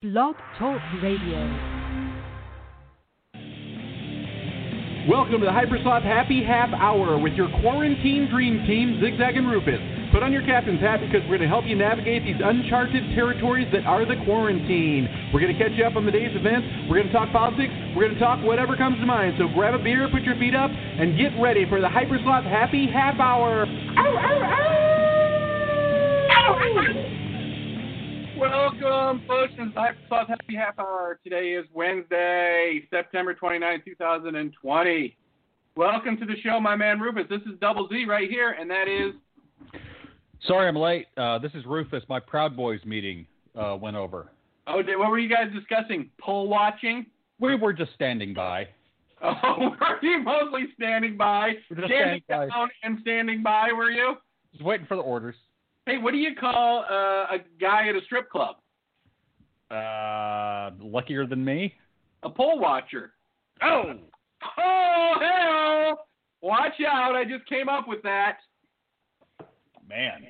Blog Talk Radio. Welcome to the Hypersloth Happy Half Hour with your quarantine dream team, Zigzag and Rufus. Put on your captain's hat because we're going to help you navigate these uncharted territories that are the quarantine. We're going to catch you up on the day's events. We're going to talk politics. We're going to talk whatever comes to mind. So grab a beer, put your feet up, and get ready for the Hypersloth Happy Half Hour. Ow, ow, ow! Welcome, folks, to the Hypersloth Happy Half Hour. Today is Wednesday, September 29, 2020. Welcome to the show, my man Rufus. This is Double Z right here, and that is. Sorry I'm late. Uh, this is Rufus. My Proud Boys meeting uh, went over. Oh, did, what were you guys discussing? Poll watching? We were just standing by. Oh, were you mostly standing by? Standing standing by. down and standing by, were you? Just waiting for the orders. Hey, what do you call uh, a guy at a strip club? Uh, luckier than me. A poll watcher. Oh! Oh, hell! Watch out, I just came up with that. Man,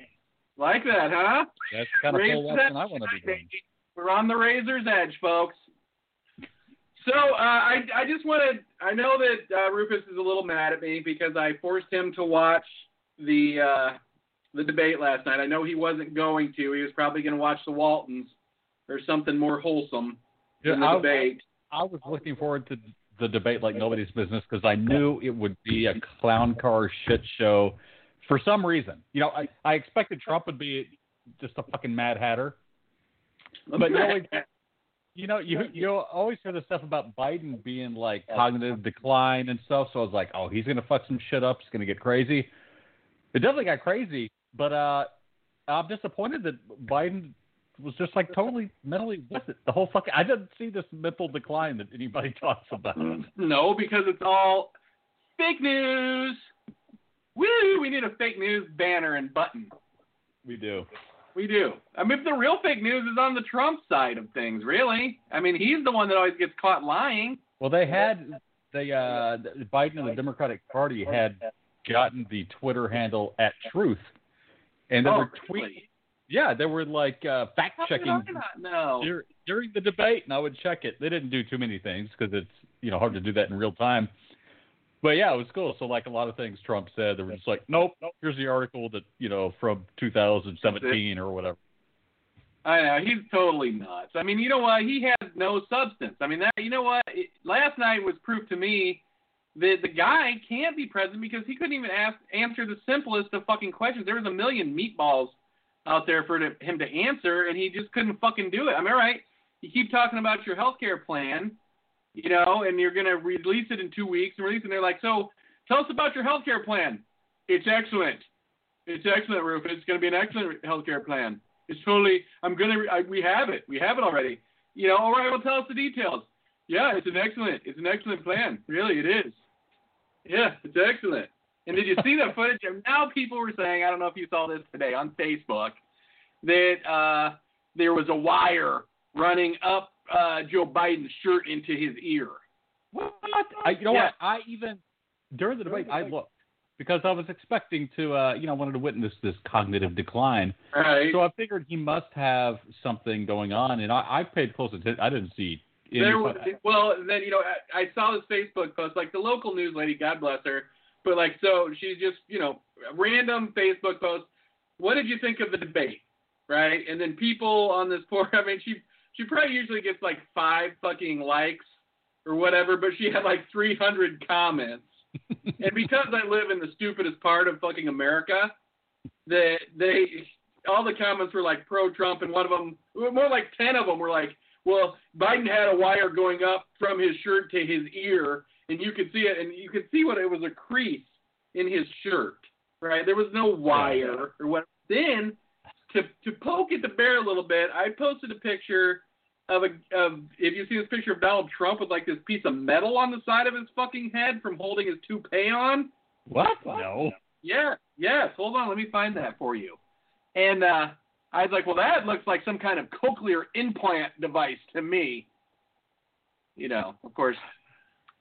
Like that, huh? that's kind of full lesson I want to be doing. We're on the razor's edge, folks. So uh, I I just want to I know that uh, Rufus is a little mad at me because I forced him to watch the uh, the debate last night. I know he wasn't going to. He was probably going to watch the Waltons or something more wholesome Yeah, than the I- debate. I was looking forward to the debate like nobody's business because I knew it would be a clown car shit show for some reason. You know, I, I expected Trump would be just a fucking Mad Hatter. But you always, you know, you you always hear the stuff about Biden being like cognitive decline and stuff. So I was like, oh, he's gonna fuck some shit up. It's gonna get crazy. It definitely got crazy, but uh, I'm disappointed that Biden was just like totally mentally with it. The whole fucking I didn't see this mental decline that anybody talks about. no, because it's all fake news. Woo! We need a fake news banner and button. We do. We do. I mean, the real fake news is on the Trump side of things, really. I mean, he's the one that always gets caught lying. Well, they had the uh, Biden and the Democratic Party had gotten the Twitter handle at Truth, and they oh, were tweeting. really? Yeah, there were like uh, fact checking I not know? dur- during the debate, and I would check it. They didn't do too many things because it's you know hard to do that in real time. But yeah, it was cool. So like a lot of things Trump said, they were just like, nope, here's the article that you know from 2017 or whatever. I know he's totally nuts. I mean, you know what? He has no substance. I mean, that you know what? It, last night was proof to me that the guy can't be president because he couldn't even ask answer the simplest of fucking questions. There was a million meatballs out there for to, him to answer, and he just couldn't fucking do it. I'm I right? You keep talking about your health care plan, you know, and you're gonna release it in two weeks and release it. And they're like, so tell us about your health care plan. It's excellent. It's excellent, Rufus. It's gonna be an excellent health care plan. It's totally. I'm gonna. I, we have it. We have it already. You know. All right. Well, tell us the details. Yeah, it's an excellent. It's an excellent plan. Really, it is. Yeah, it's excellent. And did you see the footage? And now people were saying, I don't know if you saw this today on Facebook, that uh, there was a wire running up uh, Joe Biden's shirt into his ear. What? I, you know Yeah. what? I even during the debate I looked because I was expecting to uh, you know wanted to witness this cognitive decline. Right. So I figured he must have something going on, and I, I paid close attention. I didn't see. There was, well, then you know, I, I saw this Facebook post, like the local news lady, God bless her, but like so she's just you know random Facebook post. What did you think of the debate, right? And then people on this poor, I mean, she she probably usually gets like five fucking likes or whatever, but she had like 300 comments. and because I live in the stupidest part of fucking America, that they all the comments were like pro Trump, and one of them, more like ten of them, were like, "Well, Biden had a wire going up from his shirt to his ear, and you could see it, and you could see what it was a crease in his shirt, right? There was no wire or what. Then to to poke at the bear a little bit, I posted a picture of a of if you see this picture of Donald Trump with like this piece of metal on the side of his fucking head from holding his toupee on. what? No. Yeah, yes. Hold on, let me find that for you. And uh, I was like, well, that looks like some kind of cochlear implant device to me. You know, of course,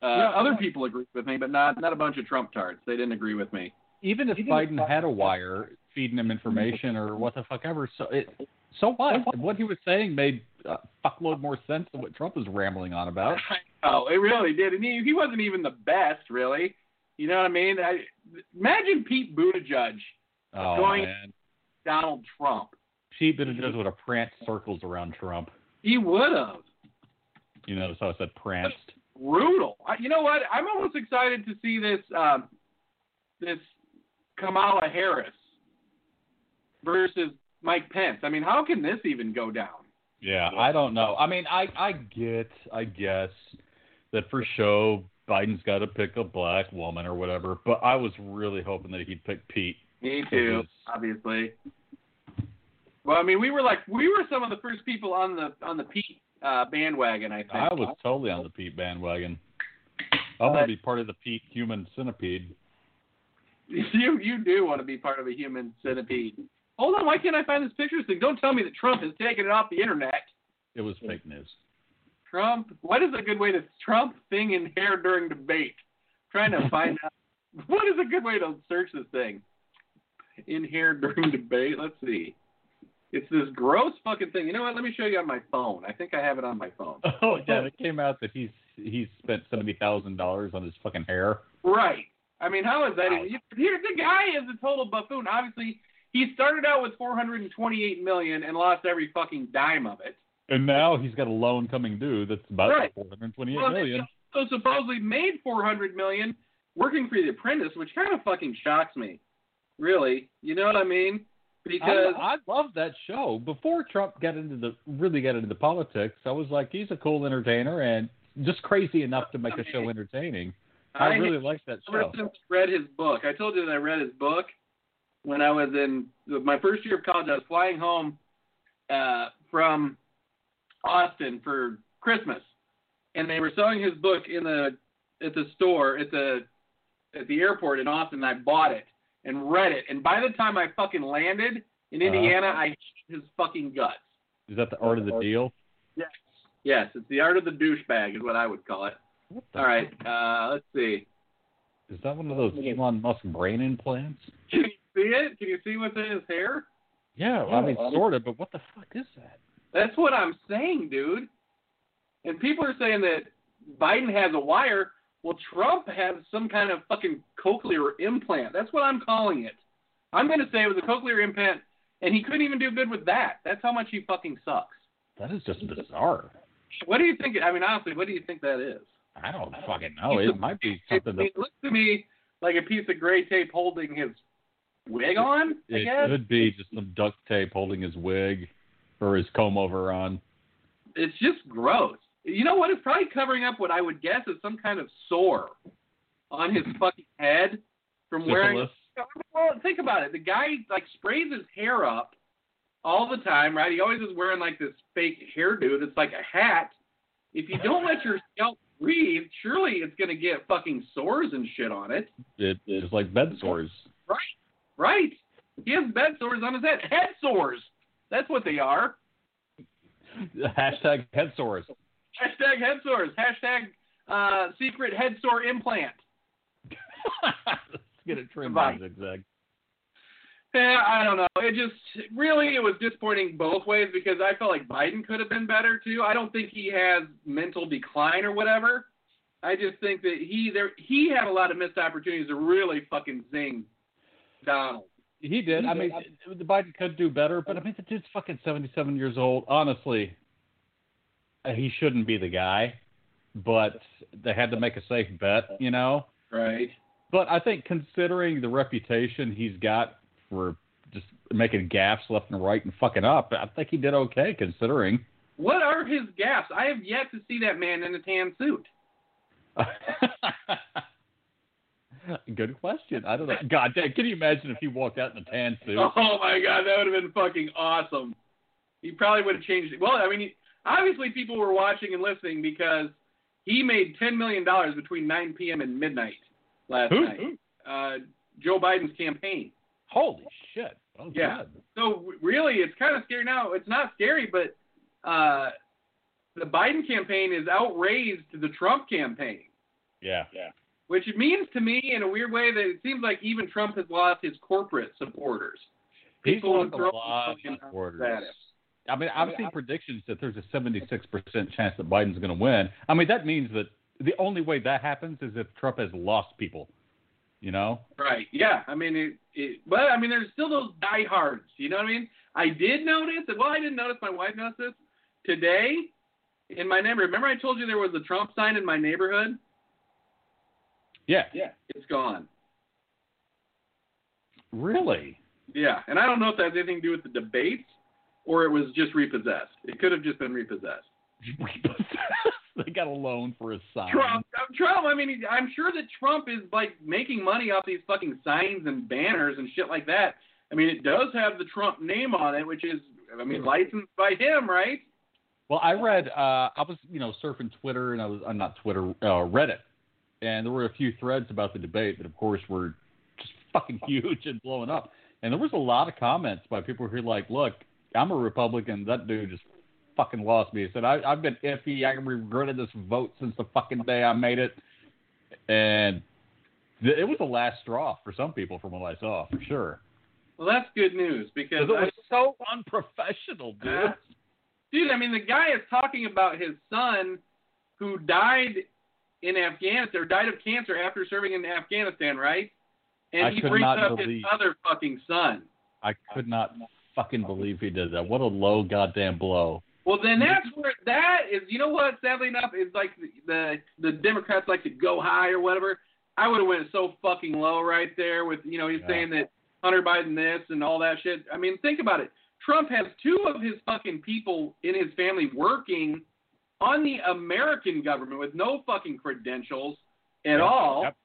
uh, Yeah. other people agree with me, but not not a bunch of Trump tards. They didn't agree with me. Even if Biden had a wire feeding him information or what the fuck ever, so it, so what? What he was saying made a fuckload more sense than what Trump was rambling on about. Oh, it really did, and he he wasn't even the best, really. You know what I mean? I, imagine Pete Buttigieg, Oh Going- man, Donald Trump. Pete Buttigieg would have pranced circles around Trump. He would have. You notice how I said pranced? brutal. I, you know what? I'm almost excited to see this um, this Kamala Harris versus Mike Pence. I mean, how can this even go down? Yeah, I don't know. I mean, I I get, I guess that for show Biden's got to pick a black woman or whatever, but I was really hoping that he'd pick Pete. Me too, obviously. Well, I mean, we were like we were some of the first people on the on the Pete uh, bandwagon. I think I was totally on the Pete bandwagon. I'm gonna be part of the Pete human centipede. you you do want to be part of a human centipede. Hold on, why can't I find this picture thing? Don't tell me that Trump has taken it off the internet. It was fake news. Trump. What is a good way to Trump thing in hair during debate? trying to find out what is a good way to search this thing in hair during debate. Let's see. It's this gross fucking thing. You know what? Let me show you on my phone. I think I have it on my phone. Oh yeah, it came out that he's he's spent seventy thousand dollars on his fucking hair. Right. I mean, how is that? Wow. Even, here, the guy is a total buffoon. Obviously, he started out with 428 million and lost every fucking dime of it. And now he's got a loan coming due that's about Right. four hundred twenty-eight Well, million. So supposedly made 400 million working for The Apprentice, which kind of fucking shocks me. Really, you know what I mean? Because I, I love that show. Before Trump got into the really got into the politics, I was like, he's a cool entertainer and just crazy enough to make a show entertaining. I, really liked that ever show. since I read his book, I told you that I read his book when I was in my first year of college. I was flying home uh, from Austin for Christmas, and they were selling his book in the at the store at the at the airport in Austin. And I bought it and read it, and by the time I fucking landed in Uh-huh. Indiana, I hated his fucking guts. Is that the art of the deal? Yes, yes, it's the art of the douchebag, is what I would call it. All right, uh, let's see. Is that one of those Elon Musk brain implants? Can you see it? Can you see what's in his hair? Yeah, I mean, sort of, but what the fuck is that? That's what I'm saying, dude. And people are saying that Biden has a wire. Well, Trump has some kind of fucking cochlear implant. That's what I'm calling it. I'm going to say it was a cochlear implant, and he couldn't even do good with that. That's how much he fucking sucks. That is just bizarre. What do you think? I mean, honestly, what do you think that is? I don't fucking know. It might be something that It looks to me like a piece of gray tape holding his wig on. I it guess could be just some duct tape holding his wig or his comb over on. it's just gross. You know what? It's probably covering up what I would guess is some kind of sore on his fucking head from wearing. Well, think about it. The guy like sprays his hair up all the time, right? He always is wearing like this fake hairdo that's like a hat. If you don't let your scalp breathe, surely it's gonna get fucking sores and shit on it, It is like bed sores. Right, right? He has bed sores on his head. Head sores. That's what they are. Hashtag head sores. Hashtag head sores. Hashtag uh, secret head sore implant. Let's get it trimmed Goodbye. on zigzag. Yeah, I don't know. It just really it was disappointing both ways because I felt like Biden could have been better too. I don't think he has mental decline or whatever. I just think that he there he had a lot of missed opportunities to really fucking zing Donald. He did. I mean, the Biden could do better, but I mean, the dude's fucking seventy-seven years old. Honestly, Uh, he shouldn't be the guy. But they had to make a safe bet, you know. Right. But I think considering the reputation he's got for just making gaffes left and right and fucking up, I think he did okay considering. What are his gaps? I have yet to see that man in a tan suit. Good question. I don't know. God damn, can you imagine if he walked out in a tan suit? Oh my god, that would have been fucking awesome. He probably would have changed it. Well, I mean, obviously people were watching and listening because he made ten million dollars between 9 p.m. and midnight last Who? night. Uh, Joe Biden's campaign. Holy shit. Oh, Yeah. God. So really, it's kind of scary now. It's not scary, but uh, the Biden campaign is outraised to the Trump campaign, Yeah. Yeah. which means to me, in a weird way, that it seems like even Trump has lost his corporate supporters. He's People lost a lot of supporters. at him. I mean, I've seen predictions that there's a 76% chance that Biden's going to win. I mean, that means that the only way that happens is if Trump has lost people. You know? Right. Yeah. I mean, it, it, but I mean, there's still those diehards. You know what I mean? I did notice. Well, I didn't notice. My wife noticed this today in my neighborhood. Remember, I told you there was a Trump sign in my neighborhood. Yeah. Yeah. It's gone. Really? Yeah, and I don't know if that has anything to do with the debates or it was just repossessed. It could have just been repossessed. Repossessed. they got a loan for a sign. Trump, uh, Trump. I mean, I'm sure that Trump is like making money off these fucking signs and banners and shit like that. I mean, it does have the Trump name on it, which is, I mean, licensed by him, right? Well, I read. Uh, I was, you know, surfing Twitter, and I was, I'm not Twitter, uh, Reddit, and there were a few threads about the debate that, of course, were just fucking huge and blowing up. And there was a lot of comments by people who were like, "Look, I'm a Republican. That dude just fucking lost me." He said, I, "I've been iffy. I regretted this vote since the fucking day I made it." And th- it was the last straw for some people, from what I saw, for sure. Well, that's good news because it I, was so unprofessional, dude. Uh, dude, I mean, the guy is talking about his son who died in Afghanistan or died of cancer after serving in Afghanistan, right? And I he brings up believe- his other fucking son. I could not fucking believe he did that. What a low goddamn blow. Well, then that's where that is. You know what? Sadly enough, is like the the, the Democrats like to go high or whatever. I would have went so fucking low right there with you know he's Yeah. saying that Hunter Biden this and all that shit. I mean, think about it. Trump has two of his fucking people in his family working on the American government with no fucking credentials at Yep. all. Yep.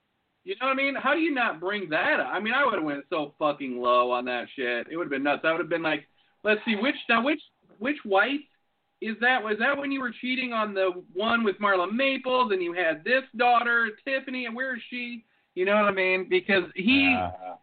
You know what I mean? How do you not bring that up? I mean, I would have went so fucking low on that shit. It would have been nuts. I would have been like, let's see, which now which which wife is that? Was that when you were cheating on the one with Marla Maples and you had this daughter, Tiffany, and where is she? You know what I mean? Because he Uh,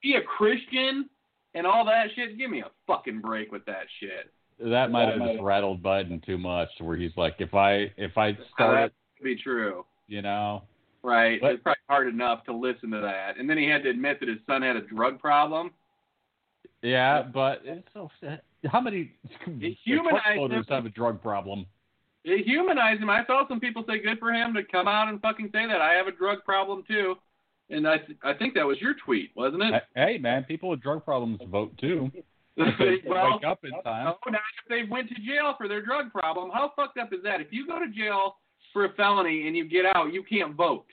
he a Christian and all that shit. Give me a fucking break with that shit. that might have just rattled Biden too much, to where he's like, if I if I start that be true. you know, Right. But- it's probably hard enough to listen to that. And then he had to admit that his son had a drug problem. yeah. But it's so how many It humanized him. have a drug problem? It humanized him. I saw some people say good for him to come out and fucking say that. I have a drug problem too. And I th- I think that was your tweet, wasn't it? Hey man, people with drug problems vote too. well, wake up in time. Oh, now if they went to jail for their drug problem, how fucked up is that? If you go to jail for a felony and you get out, you can't vote.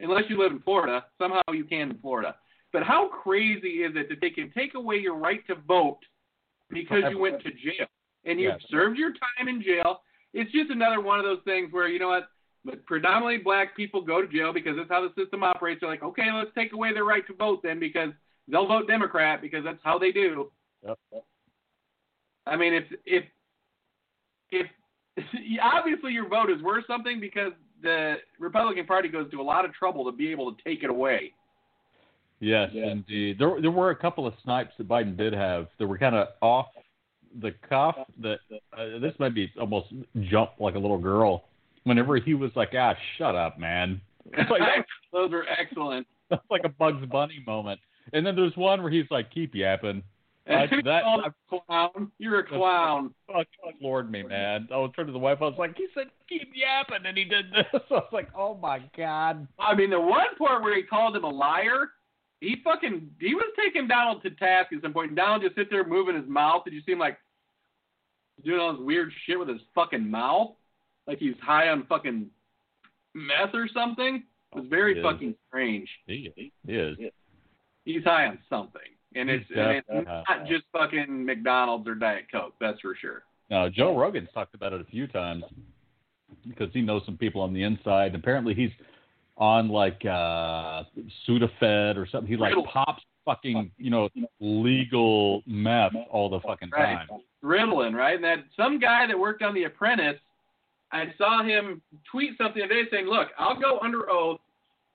Unless you live in Florida. Somehow you can in Florida. But how crazy is it that they can take away your right to vote because you went to jail and you've Yes. served your time in jail? It's just another one of those things where, you know what, but predominantly black people go to jail because that's how the system operates. They're like, okay, let's take away their right to vote then because they'll vote Democrat because that's how they do. Yep. I mean, if if if obviously your vote is worth something because the Republican Party goes to a lot of trouble to be able to take it away. Yes, indeed. There there were a couple of snipes that Biden did have that were kind of off the cuff. That uh, this might be almost jump like a little girl. Whenever he was like, "Ah, shut up, man," it's like Those are excellent. that's like a Bugs Bunny moment. And then there's one where he's like, "Keep yapping." I- that- a clown. You're a clown. Fuck, floored me, man. I was turning to the wife. I was like, "He said keep yapping," and he did this. I was like, "Oh my god." I mean, the one part where he called him a liar, he fucking he was taking Donald to task at some point. And Donald just sit there moving his mouth. Did you see him like doing all this weird shit with his fucking mouth, like he's high on fucking meth or something? It was oh, very fucking strange. He, he is. He's high on something, and it's, and it's not just fucking McDonald's or Diet Coke. That's for sure. No, Joe Rogan's talked about it a few times because he knows some people on the inside. Apparently, he's on like uh Sudafed or something. He like Riddle. pops fucking you know legal meth all the fucking Right. time. Ritalin, right? And that some guy that worked on The Apprentice, I saw him tweet something today saying, "Look, I'll go under oath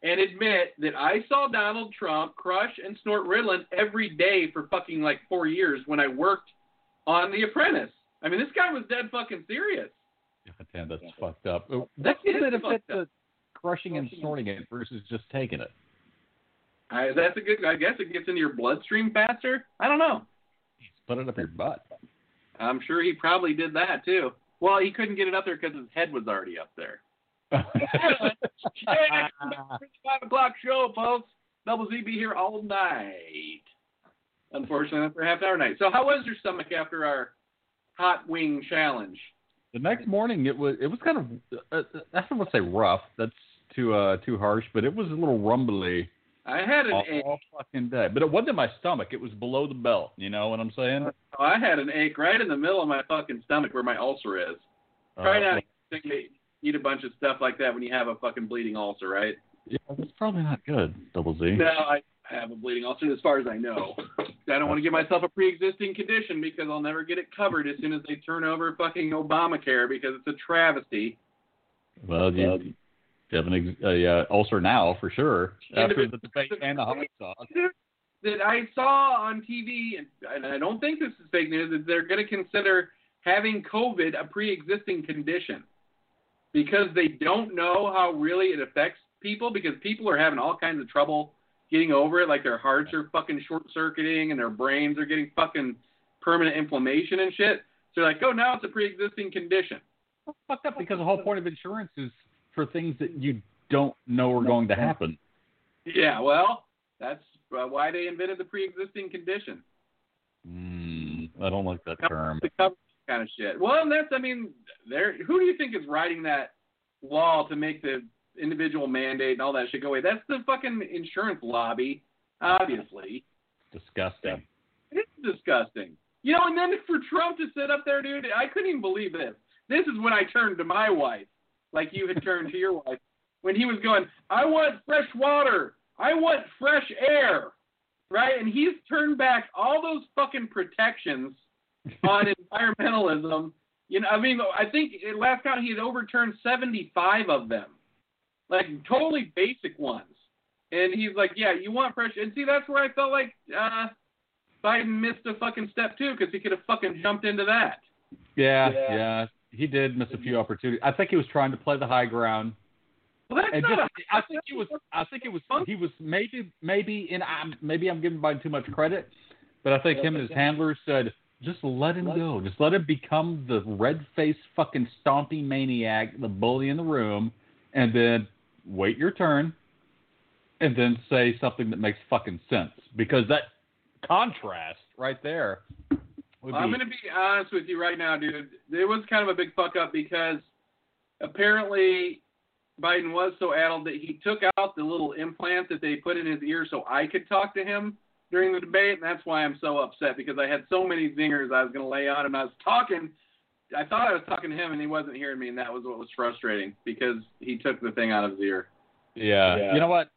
and admit that I saw Donald Trump crush and snort Ritalin every day for fucking like four years when I worked on The Apprentice. I mean, this guy was dead fucking serious. God damn, that's fucked up. That What's the benefit fucked to crushing and snorting it versus just taking it? I, that's a good. I guess it gets into your bloodstream faster. I don't know. Put it up your butt. I'm sure he probably did that too. Well, he couldn't get it up there because his head was already up there. Five o'clock show, folks. Double Z be here all night. Unfortunately, for half hour night. So, how was your stomach after our hot wing challenge? the next morning, it was it was kind of uh, I don't want to say rough. That's too uh too harsh, but it was a little rumbly I had an all, ache. all fucking day. But it wasn't my stomach; it was below the belt. You know what I'm saying? Oh, I had an ache right in the middle of my fucking stomach where my ulcer is. Try Uh, not to eat a bunch of stuff like that when you have a fucking bleeding ulcer, right? Yeah, that's probably not good. Double Z. No, I have a bleeding ulcer as far as I know. I don't want to give myself a pre-existing condition because I'll never get it covered as soon as they turn over fucking Obamacare because it's a travesty. Well, you, you have an ex- a uh, ulcer now for sure after the debate and the hot sauce. that I saw on TV, and, and I don't think this is fake news, is they're going to consider having COVID a pre-existing condition because they don't know how really it affects people because people are having all kinds of trouble getting over it, like their hearts are fucking short-circuiting and their brains are getting fucking permanent inflammation and shit. So they're like, oh, now it's a pre-existing condition. Well, fucked up because the whole point of insurance is for things that you don't know are going to happen. Yeah, well, that's uh, why they invented the pre-existing condition. Mm, I don't like that term. to cover this kind of shit. Well, and that's I mean, there. Who do you think is writing that law to make the individual mandate and all that shit go away? That's the fucking insurance lobby, obviously. Disgusting. It's disgusting. You know, and then for Trump to sit up there, dude, I couldn't even believe this. This is when I turned to my wife, like you had turned to your wife, when he was going, I want fresh water. I want fresh air. Right? And he's turned back all those fucking protections on environmentalism. You know, I mean, I think at last count he had overturned 75 of them, like totally basic ones. And he's like, "Yeah, you want pressure. And see, that's where I felt like uh, Biden missed a fucking step too, because he could have fucking jumped into that. Yeah, Yeah. yeah, He did miss a few opportunities. I think he was trying to play the high ground. Well, that's And not. just, a, I think he was. I think it was. Fun. He was maybe, maybe, and I'm maybe I'm giving Biden too much credit, but I think him and his handlers said, just let him go. Just let him become the red-faced fucking stompy maniac, the bully in the room, and then wait your turn, and then say something that makes fucking sense. Because that contrast right there would I'm going to be honest with you right now, dude. It was kind of a big fuck up because apparently Biden was so addled that he took out the little implant that they put in his ear so I could talk to him during the debate, and that's why I'm so upset because I had so many zingers I was going to lay on him. I was talking. I thought I was talking to him, and he wasn't hearing me, and that was what was frustrating because he took the thing out of his ear. Yeah. Yeah. You know what?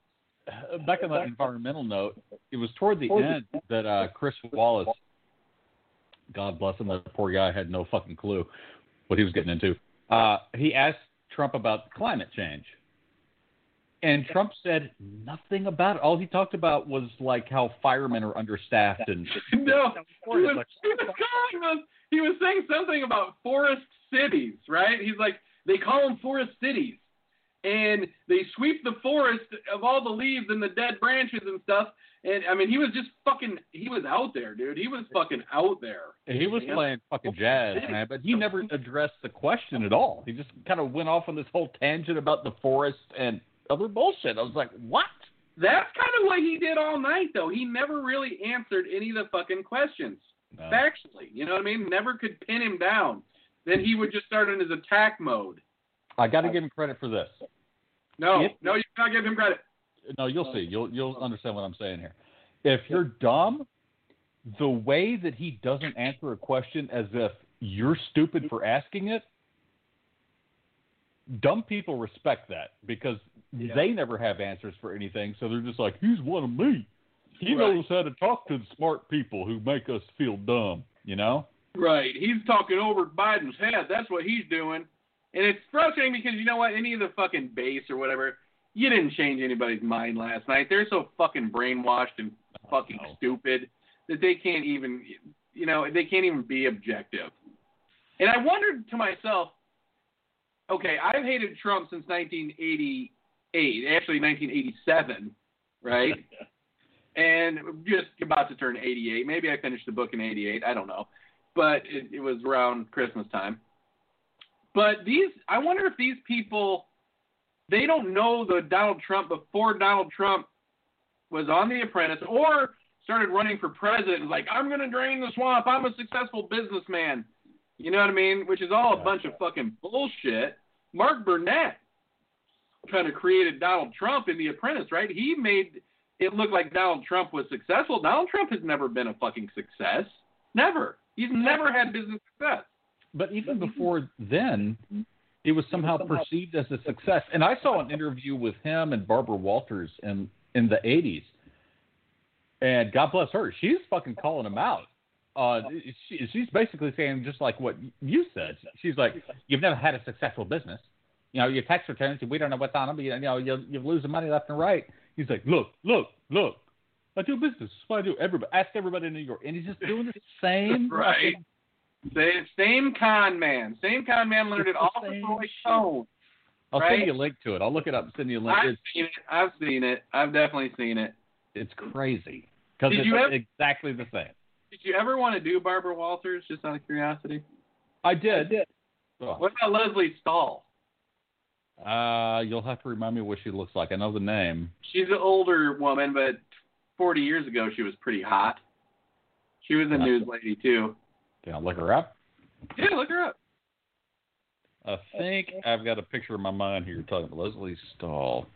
Back on that environmental note, it was toward the end that uh, Chris Wallace, God bless him, that poor guy had no fucking clue what he was getting into. Uh, he asked Trump about climate change. And Trump said nothing about it. All he talked about was like how firemen are understaffed and no, he was, Like, he was us. He was saying something about forest cities, right? He's like, they call them forest cities, and they sweep the forest of all the leaves and the dead branches and stuff. And I mean, he was just fucking. He was out there, dude. He was fucking out there. he was playing fucking jazz, man. But he never addressed the question at all. He just kind of went off on this whole tangent about the forest and other bullshit. I was like, what? That's kind of what he did all night, though. He never really answered any of the fucking questions No. factually. You know what I mean? Never could pin him down. Then he would just start in his attack mode. I got to give him credit for this. No, If- no, you cannot give him credit. No, you'll see. You'll you'll understand what I'm saying here. If you're dumb, the way that he doesn't answer a question as if you're stupid for asking it, dumb people respect that because Yeah. they never have answers for anything. So they're just like, he's one of me. He Right. knows how to talk to the smart people who make us feel dumb. You know? Right. He's talking over Biden's head. That's what he's doing. And it's frustrating because you know what? Any of the fucking base or whatever, you didn't change anybody's mind last night. They're so fucking brainwashed and fucking No. stupid that they can't even, you know, they can't even be objective. And I wondered to myself, okay, I've hated Trump since 1988, actually 1987, right? and just about to turn 88. Maybe I finished the book in 88. I don't know. but it, it was around Christmas time. But these, I wonder if these people, they don't know the Donald Trump before Donald Trump was on The Apprentice or started running for president. Like, I'm going to drain the swamp. I'm a successful businessman. You know what I mean? Which is all a bunch of fucking bullshit. Mark Burnett kind of created Donald Trump in The Apprentice, right? He made it look like Donald Trump was successful. Donald Trump has never been a fucking success. Never. He's never had business success. But even before then, it was somehow perceived as a success. And I saw an interview with him and Barbara Walters in in the '80s, and God bless her, she's fucking calling him out. Uh, she, she's basically saying just like what you said. She's like, "You've never had a successful business. You know, your tax returns, we don't know what's on them. You know, you're, you're losing money left and right." He's like, "Look, look, look. I do business. That's what I do. Everybody, ask everybody in New York, and he's just doing the same Right. Same, same con man. Same con man learned it all from Same Roy. Cohn. I'll Right? send you a link to it. I'll look it up and send you a link. I've It's, seen it. I've seen it. I've definitely seen it. it's crazy because it's you ever- exactly the same. Did you ever want to do Barbara Walters, just out of curiosity? I did. Oh. What about Lesley Stahl? Uh, you'll have to remind me what she looks like. I know the name. She's an older woman, but 40 years ago she was pretty hot. She was a news lady too. Can I look her up? Yeah, look her up. I think I've got a picture in my mind here talking about Lesley Stahl.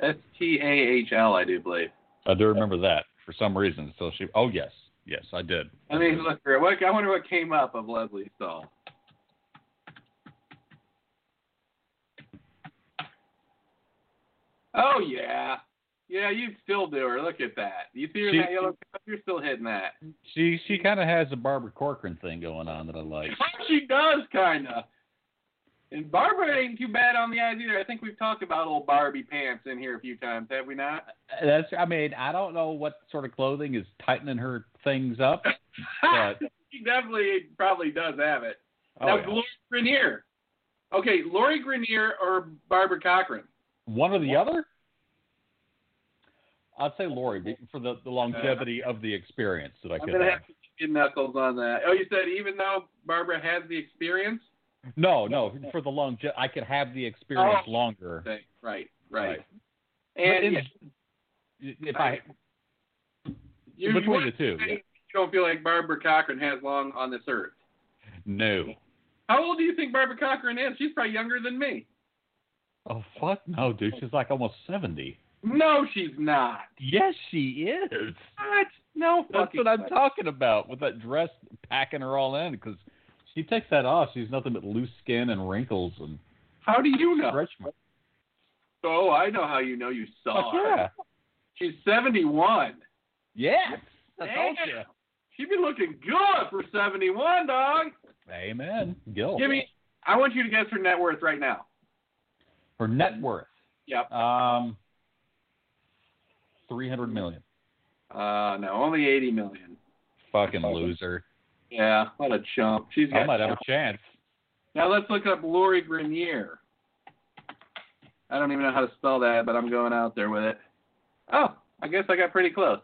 S T A H L, I do believe. I do remember that for some reason. So she. Oh yes, yes, I did. I mean, look her. I wonder what came up of Lesley Stahl. Oh yeah, yeah. You'd still do her. Look at that. You see her in She- that yellow cup? You're still hitting that. She she kind of has a Barbara Corcoran thing going on that I like. she does kind of. And Barbara ain't too bad on the eyes either. I think we've talked about old Barbie pants in here a few times, have we not? That's. I mean, I don't know what sort of clothing is tightening her things up. But- she definitely probably does have it. Oh, now, yeah. Lori Greiner. Okay, Lori Greiner or Barbara Corcoran? One or the other? I'd say Lori for the, the longevity of the experience that I could I'm gonna have. have to get knuckles on that. Oh, you said even though Barbara has the experience? No, no, for the long, I could have the experience Oh. longer. Right, right. Right. And in- if I you, between you, the two, you don't feel like Barbara Corcoran has long on this earth. no. How old do you think Barbara Corcoran is? She's probably younger than me. Oh fuck no, dude, she's like almost seventy. No, she's not. Yes, she is. What? No That's what I'm way. talking about with that dress packing her all in because she takes that off. She's nothing but loose skin and wrinkles and How do you know? Oh, I know how you know you saw her. yeah. She's 71. Yes. I told you. She been looking good for 71, dog. Amen. Gil. Give me. I want you to guess her net worth right now. Her net worth. Yep. Um, three hundred million. Uh, no, only 80 million. Fucking loser. Yeah, what a chump. She's I got. might have a chance. Now let's look up Lori Greiner. I don't even know how to spell that, but I'm going out there with it. Oh, I guess I got pretty close.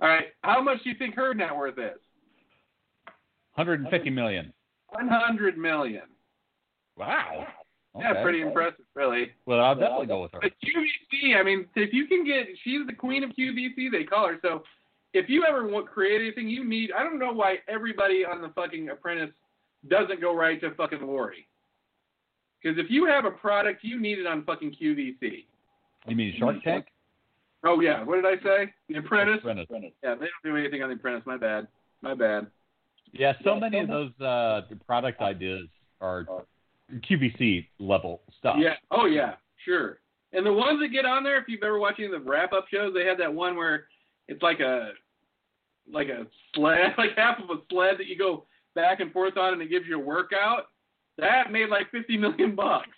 All right, how much do you think her net worth is? Hundred and fifty million. 100 million. Wow. Yeah, pretty impressive, really. Well, I'll definitely go with her. But QVC, I mean, if you can get, she's the queen of QVC, they call her. So if you ever want create anything, you need. I don't know why everybody on the fucking Apprentice doesn't go right to fucking Lori. Because if you have a product, you need it on fucking QVC. You mean Shark Tank? Oh yeah, what did I say? The Apprentice. Apprentice. Yeah, they don't do anything on the Apprentice. My bad. My bad. Yeah, so many of those uh, product ideas are QVC level stuff. Yeah. Oh yeah. Sure. And the ones that get on there, if you've ever watched any of the wrap up shows, they had that one where it's like a like a sled, like half of a sled that you go back and forth on, and it gives you a workout. That made like fifty million bucks.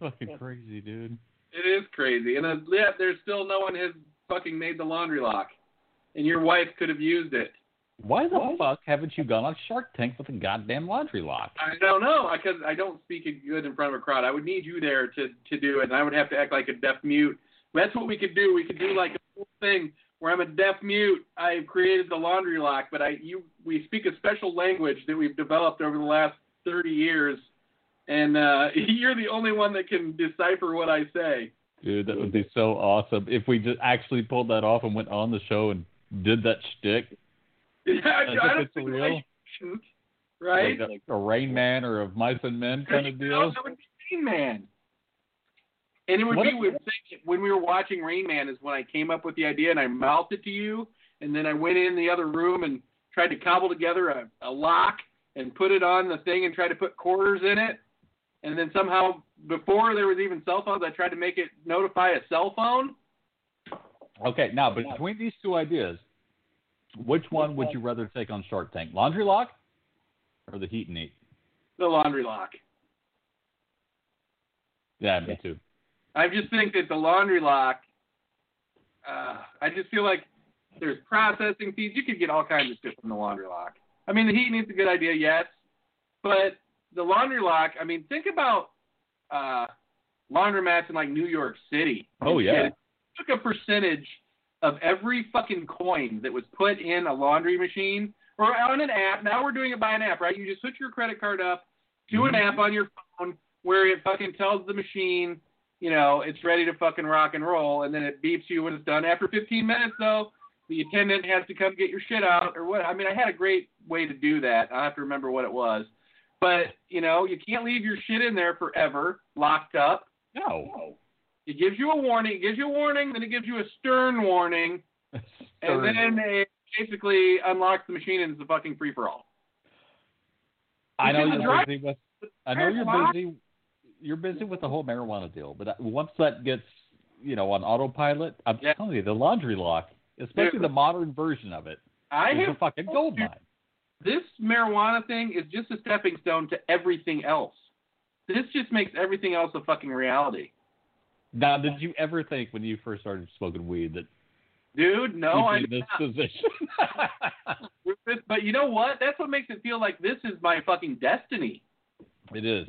Fucking crazy, dude. It is crazy, and uh, yet there's still no one has fucking made the laundry lock, and your wife could have used it. Why the fuck haven't you gone on Shark Tank with a goddamn laundry lock? I don't know because I don't speak good in front of a crowd. I would need you there to to do it, and I would have to act like a deaf mute. That's what we could do. We could do like a whole thing where I'm a deaf mute. I have created the laundry lock, but I you we speak a special language that we've developed over the last 30 years, and uh, you're the only one that can decipher what I say. Dude, that would be so awesome if we just actually pulled that off and went on the show and did that shtick. Yeah, I, As I if don't it's think real. I right? Like a, a Rain Man or a Mice and Men kind of No, deal. That would be Rain Man. And it would What be when we were watching Rain Man is when I came up with the idea and I mouthed it to you, and then I went in the other room and tried to cobble together a, a lock and put it on the thing and tried to put quarters in it. And then somehow, before there was even cell phones, I tried to make it notify a cell phone. Okay, now between these two ideas, which one would you rather take on Shark Tank? Laundry lock or the heat and eat? The laundry lock. Yeah, me too. I just think that the laundry lock. Uh, I just feel like there's processing fees. You could get all kinds of shit from the laundry lock. I mean, the heat needs a good idea, yes, but the laundry lock. I mean, think about uh, laundromats in like New York City. Oh, yeah. It took a percentage of every fucking coin that was put in a laundry machine or on an app. Now we're doing it by an app, right? You just hook your credit card up to an Mhm. app on your phone where it fucking tells the machine, you know, it's ready to fucking rock and roll, and then it beeps you when it's done. After 15 minutes, though, the attendant has to come get your shit out or what. I mean, I had a great way to do that. I have to remember what it was. But, you know, you can't leave your shit in there forever, locked up. No. It gives you a warning. It gives you a warning, then it gives you a stern warning, and Stern. then it basically unlocks the machine and it's a fucking free for all. I know you're drive- busy with. I know you're busy. You're busy with the whole marijuana deal, but uh, once that gets, you know, on autopilot, I'm Yeah. telling you, the laundry lock, especially Dude. the modern version of it, I is a fucking gold mine. this marijuana thing is just a stepping stone to everything else. This just makes everything else a fucking reality. Now, did you ever think when you first started smoking weed that Dude, no, I in this position? But you know what? That's what makes it feel like this is my fucking destiny. it is.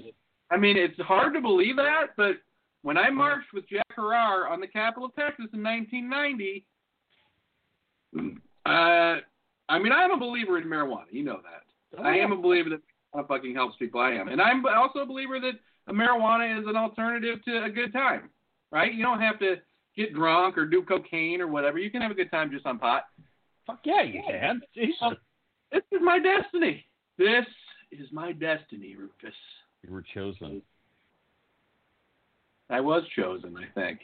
I mean, it's hard to believe that, but when I marched with Jack Herer on the Capitol of Texas in 1990, uh, I mean, I'm a believer in marijuana. You know that. I am a believer that marijuana fucking helps people. I am, and I'm also a believer that marijuana is an alternative to a good time. Right? You don't have to get drunk or do cocaine or whatever. You can have a good time just on pot. Fuck yeah, you can. Jesus. This is my destiny. This is my destiny, Rufus. You were chosen. I was chosen, I think.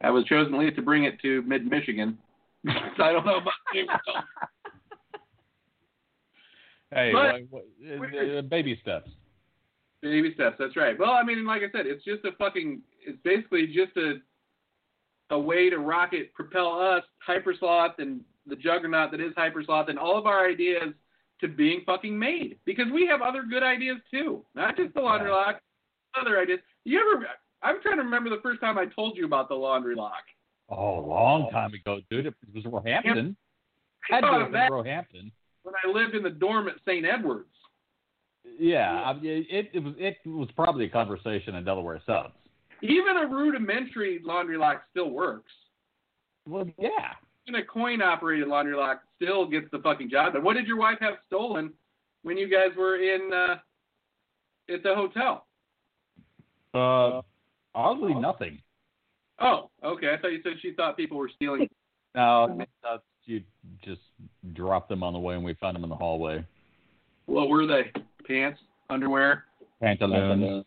I was chosen at least to bring it to mid Michigan. I don't know about you. Hey, But- what- what- uh, baby steps. Baby steps, that's right. Well, I mean, like I said, it's just a fucking, it's basically just a, a way to rocket propel us, Hypersloth, and the juggernaut that is Hypersloth, and all of our ideas to being fucking made. Because we have other good ideas too, not just the laundry Yeah. lock, other ideas. You ever? I'm trying to remember the first time I told you about the laundry lock. Oh, a long time ago, dude. It was Roehampton. I Had to thought have of been that Roehampton. when I lived in the dorm at St. Edwards. Yeah, I mean, it, it was it was probably a conversation in Delaware subs. Even a rudimentary laundry lock still works. Well, yeah. Even a coin operated laundry lock still gets the fucking job done. What did your wife have stolen when you guys were in uh, at the hotel? Uh, oddly, nothing. Oh, okay. I thought you said she thought people were stealing. No, that's, you just dropped them on the way, and we found them in the hallway. What were they? Pants, underwear, Pantaloons.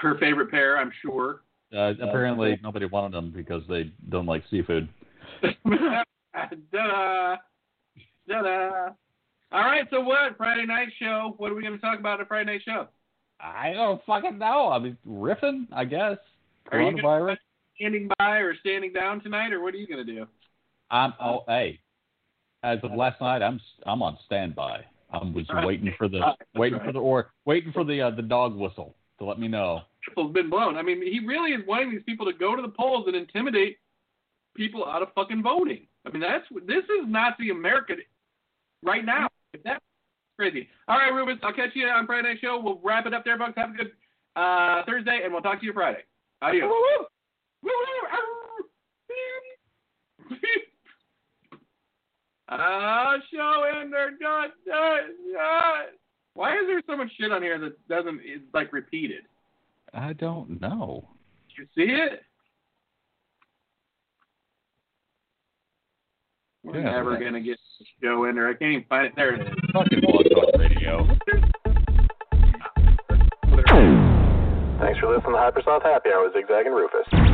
Her favorite pair, I'm sure. Uh, apparently, nobody wanted them because they don't like seafood. Da-da. Da-da. All right, so what? Friday night show. What are we going to talk about at Friday night show? I don't fucking know. I mean, riffing, I guess. Are you gonna-. Standing by or standing down tonight, or what are you going to do? I'm oh hey. As of last night, I'm I'm on standby. I was waiting for the waiting for the or waiting for the uh, the dog whistle to let me know. Whistle's been blown. I mean, he really is wanting these people to go to the polls and intimidate people out of fucking voting. I mean, that's this is Nazi America right now. That's crazy. All right, Rubens, I'll catch you on Friday night show. We'll wrap it up there, folks. Have a good uh, Thursday, and we'll talk to you Friday. Adios. Ah, show ender, dot, dot, dot. Why is there so much shit on here that doesn't is like repeated? I don't know. You see it? We're Yeah, never gonna get the show ender. I can't even find it. There it is. Fucking Blog Talk Radio. Thanks for listening to Hypersloth Happy Hour with Zigzag and Rufus.